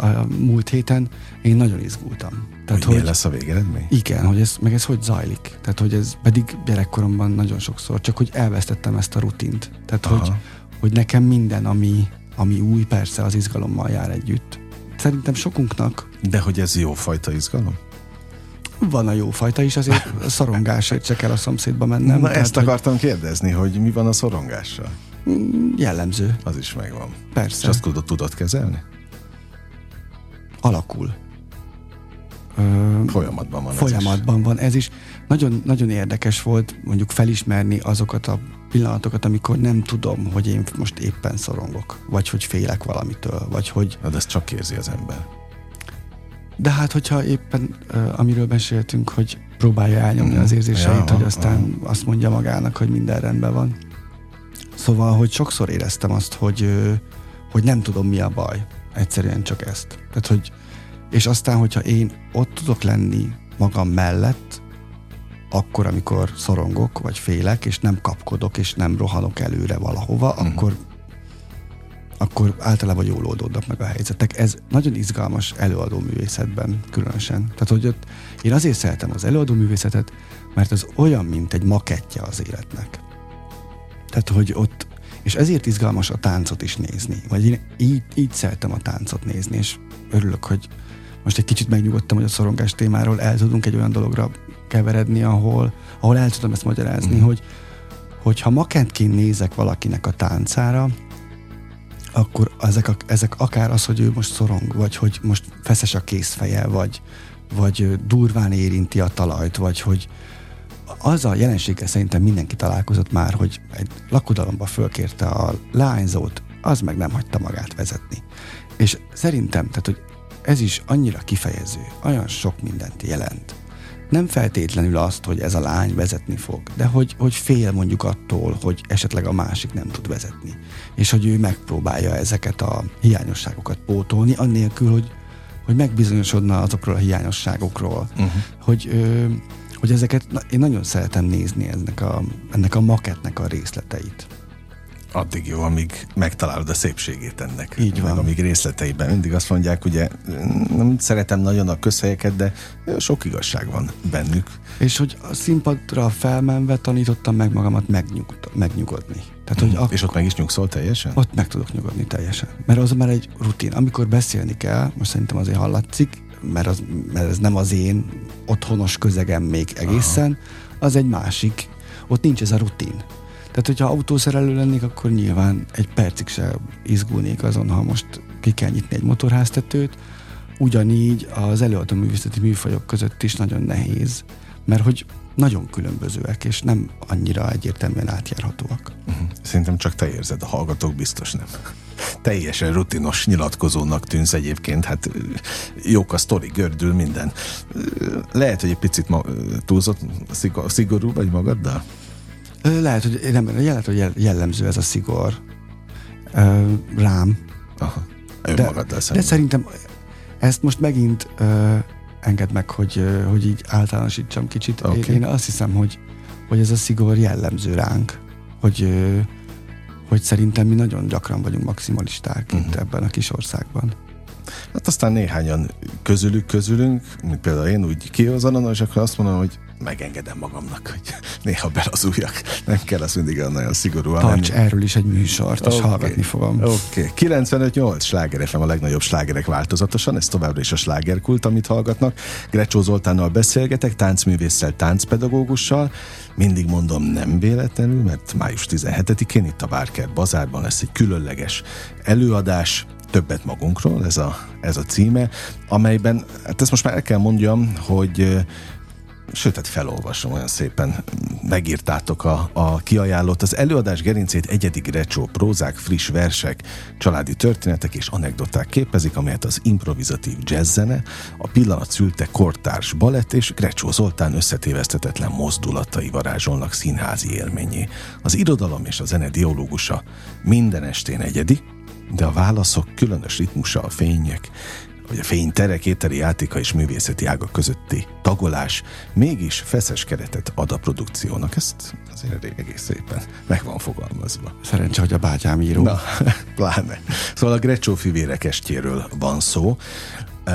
a múlt héten, én nagyon izgultam. Tehát, hogy, hogy lesz a végeredmény? Igen, hogy ez, meg ez hogy zajlik. Tehát, hogy ez pedig gyerekkoromban nagyon sokszor, csak hogy elvesztettem ezt a rutint. Tehát, hogy, hogy nekem minden, ami, ami új, persze az izgalommal jár együtt. Szerintem sokunknak. De hogy ez jó fajta izgalom? Van a jó fajta is, azért a szorongásért se kell a szomszédba mennem. Na tehát, ezt akartam hogy... kérdezni, hogy mi van a szorongással? Jellemző. Az is megvan. Persze. És azt tudod, tudod kezelni? Alakul. Folyamatban van. Folyamatban van. Ez is nagyon, nagyon érdekes volt mondjuk felismerni azokat a pillanatokat, amikor nem tudom, hogy én most éppen szorongok, vagy hogy félek valamitől, vagy hogy... De ezt csak érzi az ember. De hát, hogyha éppen, uh, amiről beszéltünk, hogy próbálja elnyomni mm. az érzéseit, ja, hogy aztán ja. azt mondja magának, hogy minden rendben van. Szóval, hogy sokszor éreztem azt, hogy, hogy nem tudom mi a baj. Egyszerűen csak ezt. Tehát, hogy, és aztán, hogyha én ott tudok lenni magam mellett, akkor, amikor szorongok, vagy félek, és nem kapkodok, és nem rohanok előre valahova, uh-huh. akkor akkor általában jól oldódnak meg a helyzetek. Ez nagyon izgalmas előadó művészetben különösen. Tehát, hogy ott én azért szeretem az előadó művészetet, mert az olyan, mint egy makettje az életnek. Tehát, hogy ott, és ezért izgalmas a táncot is nézni. Vagy én így, így szeretem a táncot nézni, és örülök, hogy most egy kicsit megnyugodtam, hogy a szorongás témáról el tudunk egy olyan dologra keveredni, ahol, ahol el tudom ezt magyarázni, mm. hogy hogyha makentként nézek valakinek a táncára, akkor ezek, a, ezek akár az, hogy ő most szorong, vagy hogy most feszes a készfeje, vagy, vagy durván érinti a talajt, vagy hogy az a jelenséggel szerintem mindenki találkozott már, hogy egy lakodalomba fölkérte a lányzót, az meg nem hagyta magát vezetni. És szerintem, tehát, hogy ez is annyira kifejező, olyan sok mindent jelent. Nem feltétlenül azt, hogy ez a lány vezetni fog, de hogy, hogy fél mondjuk attól, hogy esetleg a másik nem tud vezetni. És hogy ő megpróbálja ezeket a hiányosságokat pótolni, annélkül, hogy, hogy megbizonyosodna azokról a hiányosságokról. Uh-huh. Hogy ö, hogy ezeket na, én nagyon szeretem nézni ennek a, ennek a maketnek a részleteit. Addig jó, amíg megtalálod a szépségét ennek. Így van. Meg amíg részleteiben. Mindig azt mondják, ugye nem szeretem nagyon a közhelyeket, de sok igazság van bennük. És hogy a színpadra felmenve tanítottam meg magamat megnyugod, megnyugodni. Tehát, hogy mm. akkor, és ott meg is nyugszol teljesen? Ott meg tudok nyugodni teljesen. Mert az már egy rutin. Amikor beszélni kell, most szerintem azért hallatszik, mert, az, mert ez nem az én otthonos közegem még egészen, Aha. az egy másik. Ott nincs ez a rutin. Tehát, hogyha autószerelő lennék, akkor nyilván egy percig se izgulnék azon, ha most ki kell nyitni egy motorháztetőt. Ugyanígy az előadó művészeti műfajok között is nagyon nehéz, mert hogy nagyon különbözőek, és nem annyira egyértelműen átjárhatóak. Uh-huh. Szerintem csak te érzed, a hallgatók biztos nem teljesen rutinos nyilatkozónak tűnsz egyébként, hát jók a sztori, gördül minden. Lehet, hogy egy picit ma, túlzott szigorú vagy magaddal? Lehet, hogy, nem, lehet, hogy jellemző ez a szigor rám. Aha, de, de szerintem ezt most megint engedd meg, hogy, hogy így általánosítsam kicsit. Okay. Én, én azt hiszem, hogy, hogy ez a szigor jellemző ránk, hogy uh, hogy szerintem mi nagyon gyakran vagyunk maximalisták uh-huh. itt mhm. ebben a kis országban. Hát aztán néhányan közülük közülünk, mint például én úgy kihozanom, és akkor azt mondom, hogy megengedem magamnak, hogy néha belazuljak. Nem kell azt mindig olyan nagyon szigorúan Tarts lenni. erről is egy műsort, és okay. hallgatni fogom. Oké. Okay. 95-8 sláger FM a legnagyobb slágerek változatosan, ez továbbra is a slágerkult, amit hallgatnak. Grecsó Zoltánnal beszélgetek, táncművésszel, táncpedagógussal. Mindig mondom nem véletlenül, mert május 17-én itt a Barker Bazárban lesz egy különleges előadás, többet magunkról, ez a, ez a címe, amelyben, hát ezt most már el kell mondjam, hogy sőt, hát felolvasom, olyan szépen megírtátok a, a kiajánlott. Az előadás gerincét egyedi recsó, prózák, friss versek, családi történetek és anekdoták képezik, amelyet az improvizatív jazzzene, a pillanat szülte kortárs balett és Grecsó Zoltán összetévesztetetlen mozdulatai varázsolnak színházi élményé. Az irodalom és a zene dialógusa minden estén egyedi, de a válaszok különös ritmusa, a fények, hogy a fényterek, éteri játéka és művészeti ágak közötti tagolás mégis feszes keretet ad a produkciónak. Ezt azért egész szépen meg van fogalmazva. Szerencsé, hogy a bátyám író. Na, pláne. Szóval a Grecsó fivérek estjéről van szó. Uh,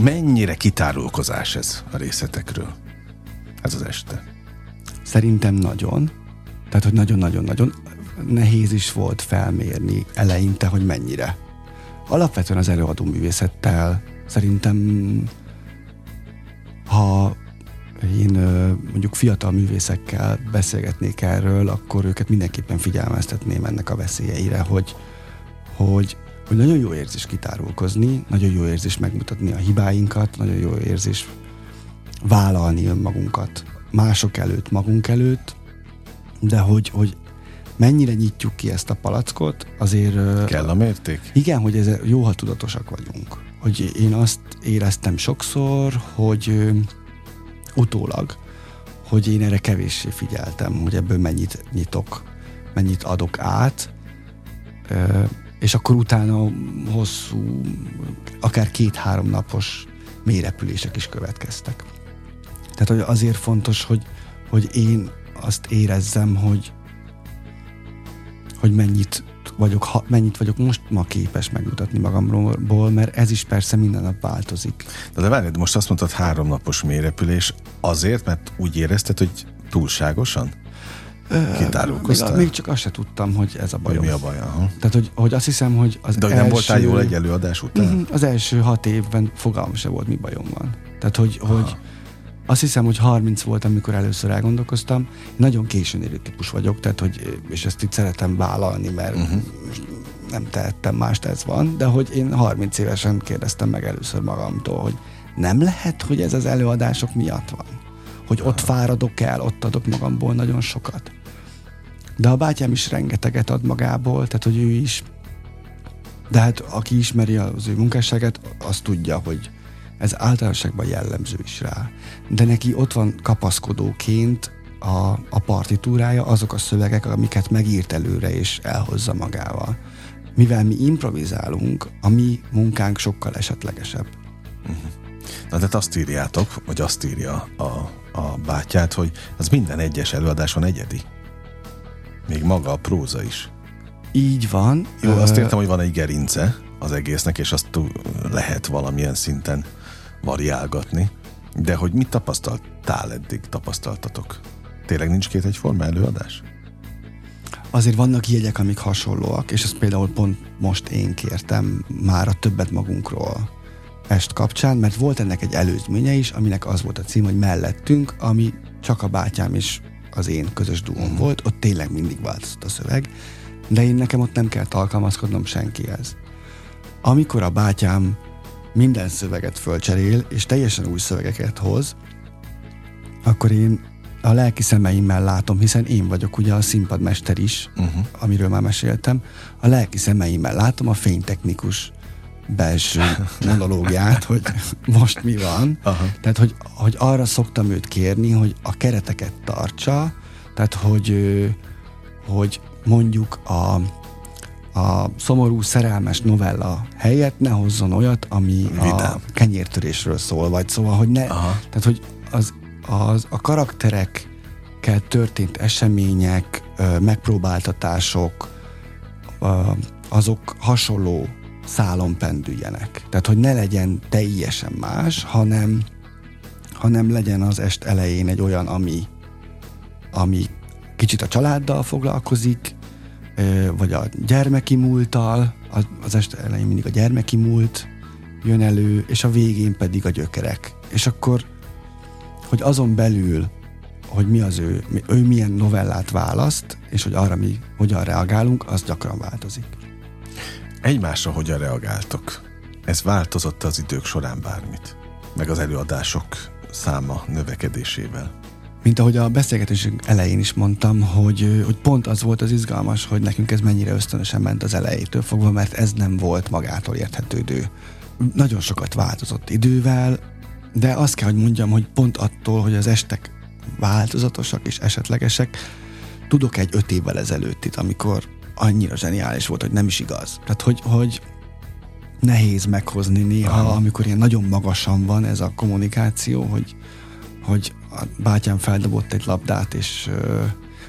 mennyire kitárulkozás ez a részletekről? Ez az este. Szerintem nagyon. Tehát, hogy nagyon-nagyon-nagyon nehéz is volt felmérni eleinte, hogy mennyire. Alapvetően az előadó művészettel. Szerintem ha én mondjuk fiatal művészekkel beszélgetnék erről, akkor őket mindenképpen figyelmeztetném ennek a veszélyeire, hogy, hogy, hogy nagyon jó érzés kitárulkozni, nagyon jó érzés megmutatni a hibáinkat, nagyon jó érzés vállalni önmagunkat mások előtt, magunk előtt, de hogy, hogy mennyire nyitjuk ki ezt a palackot, azért... Kell a mérték? Igen, hogy ez jó, ha tudatosak vagyunk. Hogy én azt éreztem sokszor, hogy utólag, hogy én erre kevéssé figyeltem, hogy ebből mennyit nyitok, mennyit adok át, és akkor utána hosszú, akár két-három napos mélyrepülések is következtek. Tehát hogy azért fontos, hogy, hogy én azt érezzem, hogy, hogy mennyit vagyok, ha, mennyit vagyok most ma képes megmutatni magamról, mert ez is persze minden nap változik. De, de várj, most azt mondtad három napos mélyrepülés azért, mert úgy érezted, hogy túlságosan? Kitárulkoztál? Még, még csak azt se tudtam, hogy ez a bajom. Mi a baj? Aha. Tehát, hogy, hogy azt hiszem, hogy az De hogy első... nem voltál jól egy előadás után? Mhm, az első hat évben fogalmam se volt, mi bajom van. Tehát, hogy, hogy azt hiszem, hogy 30 volt, amikor először elgondolkoztam. Nagyon későn érő típus vagyok, tehát hogy, és ezt itt szeretem vállalni, mert uh-huh. nem tehettem mást, ez van, de hogy én 30 évesen kérdeztem meg először magamtól, hogy nem lehet, hogy ez az előadások miatt van. Hogy ott fáradok el, ott adok magamból nagyon sokat. De a bátyám is rengeteget ad magából, tehát hogy ő is de hát aki ismeri az ő munkásságát, az tudja, hogy ez általánosságban jellemző is rá. De neki ott van kapaszkodóként a, a partitúrája, azok a szövegek, amiket megírt előre és elhozza magával. Mivel mi improvizálunk, a mi munkánk sokkal esetlegesebb. Uh-huh. Na, tehát azt írjátok, vagy azt írja a, a bátyát, hogy az minden egyes előadáson egyedi. Még maga a próza is. Így van. Jó, azt értem, hogy van egy gerince az egésznek, és azt lehet valamilyen szinten variálgatni, de hogy mit tapasztaltál eddig, tapasztaltatok? Tényleg nincs két egyforma előadás? Azért vannak jegyek, amik hasonlóak, és ezt például pont most én kértem már a többet magunkról est kapcsán, mert volt ennek egy előzménye is, aminek az volt a cím, hogy mellettünk, ami csak a bátyám és az én közös duom mm. volt, ott tényleg mindig változott a szöveg, de én nekem ott nem kellett alkalmazkodnom senkihez. Amikor a bátyám minden szöveget fölcserél, és teljesen új szövegeket hoz, akkor én a lelki szemeimmel látom, hiszen én vagyok ugye a színpadmester is, uh-huh. amiről már meséltem, a lelki szemeimmel látom a fénytechnikus belső monológiát, hogy most mi van. Aha. Tehát, hogy, hogy arra szoktam őt kérni, hogy a kereteket tartsa, tehát, hogy, hogy mondjuk a, a szomorú, szerelmes novella helyett ne hozzon olyat, ami Vidám. a kenyértörésről szól, vagy szóval, hogy ne, Aha. tehát, hogy az, az, a karakterekkel történt események, megpróbáltatások, azok hasonló szálon pendüljenek. Tehát, hogy ne legyen teljesen más, hanem, hanem legyen az est elején egy olyan, ami, ami kicsit a családdal foglalkozik, vagy a gyermeki múlttal, az este elején mindig a gyermeki múlt jön elő, és a végén pedig a gyökerek. És akkor, hogy azon belül, hogy mi az ő, ő milyen novellát választ, és hogy arra mi hogyan reagálunk, az gyakran változik. Egymásra hogyan reagáltok? Ez változott az idők során bármit? Meg az előadások száma növekedésével? Mint ahogy a beszélgetésünk elején is mondtam, hogy, hogy pont az volt az izgalmas, hogy nekünk ez mennyire ösztönösen ment az elejétől fogva, mert ez nem volt magától érthetődő. Nagyon sokat változott idővel, de azt kell, hogy mondjam, hogy pont attól, hogy az estek változatosak és esetlegesek, tudok egy öt évvel ezelőttit, amikor annyira zseniális volt, hogy nem is igaz. Tehát, hogy, hogy nehéz meghozni néha, Aha. amikor ilyen nagyon magasan van ez a kommunikáció, hogy, hogy a bátyám feldobott egy labdát, és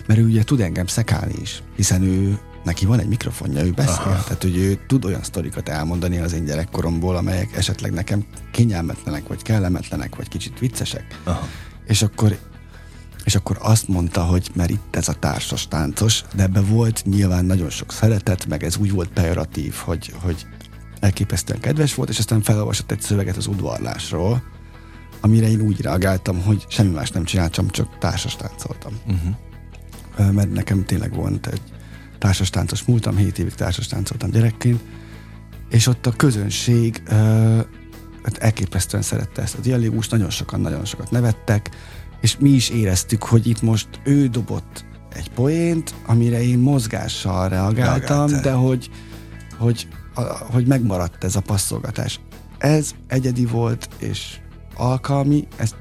mert ő ugye tud engem szekálni is, hiszen ő neki van egy mikrofonja, ő beszél, Aha. tehát hogy ő tud olyan sztorikat elmondani az én gyerekkoromból, amelyek esetleg nekem kényelmetlenek, vagy kellemetlenek, vagy kicsit viccesek. Aha. És akkor és akkor azt mondta, hogy mert itt ez a társas táncos, de ebbe volt nyilván nagyon sok szeretet, meg ez úgy volt pejoratív, hogy, hogy elképesztően kedves volt, és aztán felolvasott egy szöveget az udvarlásról, amire én úgy reagáltam, hogy semmi más nem csináltam, csak társas táncoltam. Uh-huh. Mert nekem tényleg volt egy társas táncos múltam, 7 évig társas táncoltam gyerekként, és ott a közönség uh, hát elképesztően szerette ezt a dialógust, nagyon sokan, nagyon sokat nevettek, és mi is éreztük, hogy itt most ő dobott egy poént, amire én mozgással reagáltam, Reagáltál. de hogy, hogy, a, hogy megmaradt ez a passzolgatás. Ez egyedi volt, és alkalmi, ez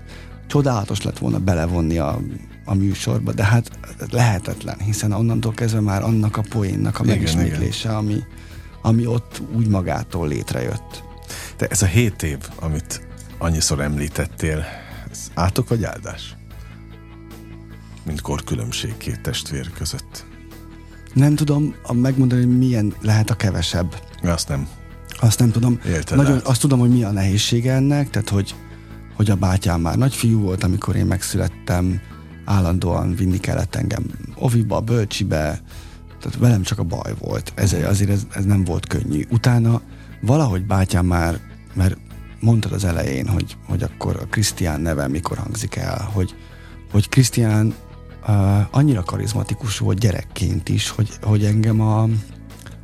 csodálatos lett volna belevonni a, a műsorba, de hát lehetetlen, hiszen onnantól kezdve már annak a poénnak a igen, megismétlése, igen. Ami, ami ott úgy magától létrejött. De ez a hét év, amit annyiszor említettél, ez átok vagy áldás? Mint korkülönbség két testvér között. Nem tudom megmondani, hogy milyen lehet a kevesebb. Azt nem. Azt nem tudom. Nagyon, azt tudom, hogy mi a nehézsége ennek, tehát hogy, hogy a bátyám már nagyfiú volt, amikor én megszülettem, állandóan vinni kellett engem oviba, bölcsibe, tehát velem csak a baj volt. Ez, azért ez, ez nem volt könnyű. Utána valahogy bátyám már, mert mondtad az elején, hogy, hogy akkor a Krisztián neve mikor hangzik el, hogy, hogy Krisztián uh, annyira karizmatikus volt gyerekként is, hogy, hogy engem a,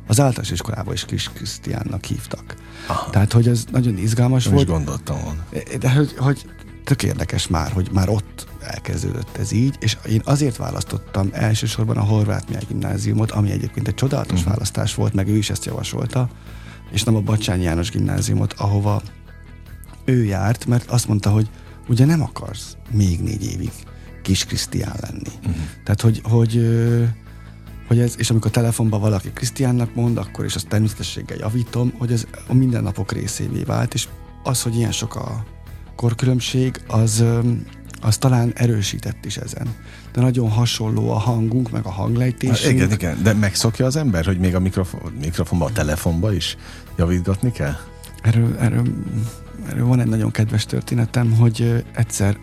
az általános iskolában is Kis Krisztiánnak hívtak. Aha. Tehát, hogy ez nagyon izgalmas Nem volt. is gondoltam volna. De hogy, hogy tök érdekes már, hogy már ott elkezdődött ez így, és én azért választottam elsősorban a Horváth Mihály gimnáziumot, ami egyébként egy csodálatos uh-huh. választás volt, meg ő is ezt javasolta, és nem a Bacsányi János gimnáziumot, ahova ő járt, mert azt mondta, hogy ugye nem akarsz még négy évig kis Krisztián lenni. Uh-huh. Tehát, hogy, hogy, hogy ez, és amikor telefonban valaki Krisztiánnak mond, akkor és azt természetességgel javítom, hogy ez a mindennapok részévé vált, és az, hogy ilyen sok a korkülönbség, az, az talán erősített is ezen. De nagyon hasonló a hangunk, meg a hanglejtésünk. Igen, igen, de megszokja az ember, hogy még a mikrofon, mikrofonban, a telefonban is javítgatni kell? Erről, erről, erről van egy nagyon kedves történetem, hogy egyszer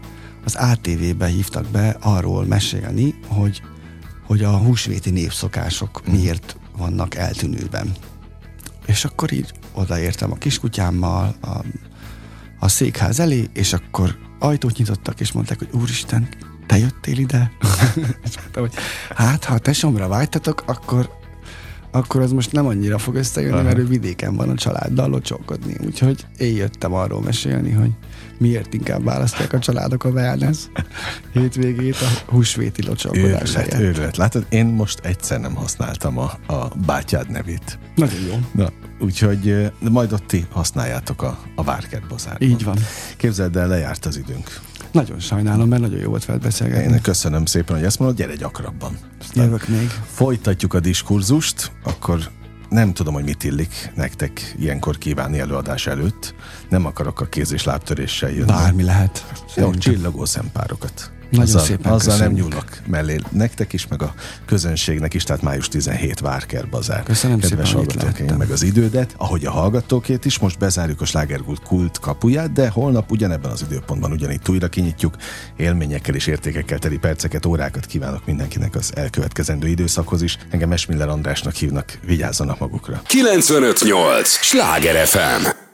az ATV-be hívtak be arról mesélni, hogy, hogy a húsvéti népszokások miért vannak eltűnőben. És akkor így odaértem a kiskutyámmal a, a székház elé, és akkor ajtót nyitottak, és mondták, hogy úristen, te jöttél ide? és mondtam, hogy hát, ha tesomra vágytatok, akkor akkor az most nem annyira fog összejönni, Aha. mert ő vidéken van a családdal locsolkodni. Úgyhogy én jöttem arról mesélni, hogy miért inkább választják a családok a wellness hétvégét a húsvéti locsolkodás helyett. Őrület. Látod, én most egyszer nem használtam a, a bátyád nevét. Nagyon jó. Na, úgyhogy majd ott ti használjátok a, a Várkert bazárban. Így van. Képzeld el, lejárt az időnk. Nagyon sajnálom, mert nagyon jó volt veled beszélgetni. Én köszönöm szépen, hogy ezt mondod, gyere gyakrabban. Aztán Jövök még. Folytatjuk a diskurzust, akkor nem tudom, hogy mit illik nektek ilyenkor kívánni előadás előtt. Nem akarok a kéz és lábtöréssel jönni. Bármi lehet. Jó, csillagó szempárokat. Nagyon azzal, szépen Azzal köszönjük. nem nyúlok mellé nektek is, meg a közönségnek is, tehát május 17 Várker Bazár. Köszönöm Kedves szépen, hallgatók, meg az idődet, ahogy a hallgatókét is, most bezárjuk a slágerkult kult kapuját, de holnap ugyanebben az időpontban ugyanígy újra kinyitjuk. Élményekkel és értékekkel teli perceket, órákat kívánok mindenkinek az elkövetkezendő időszakhoz is. Engem Esmiller Andrásnak hívnak, vigyázzanak magukra. 958! Sláger FM!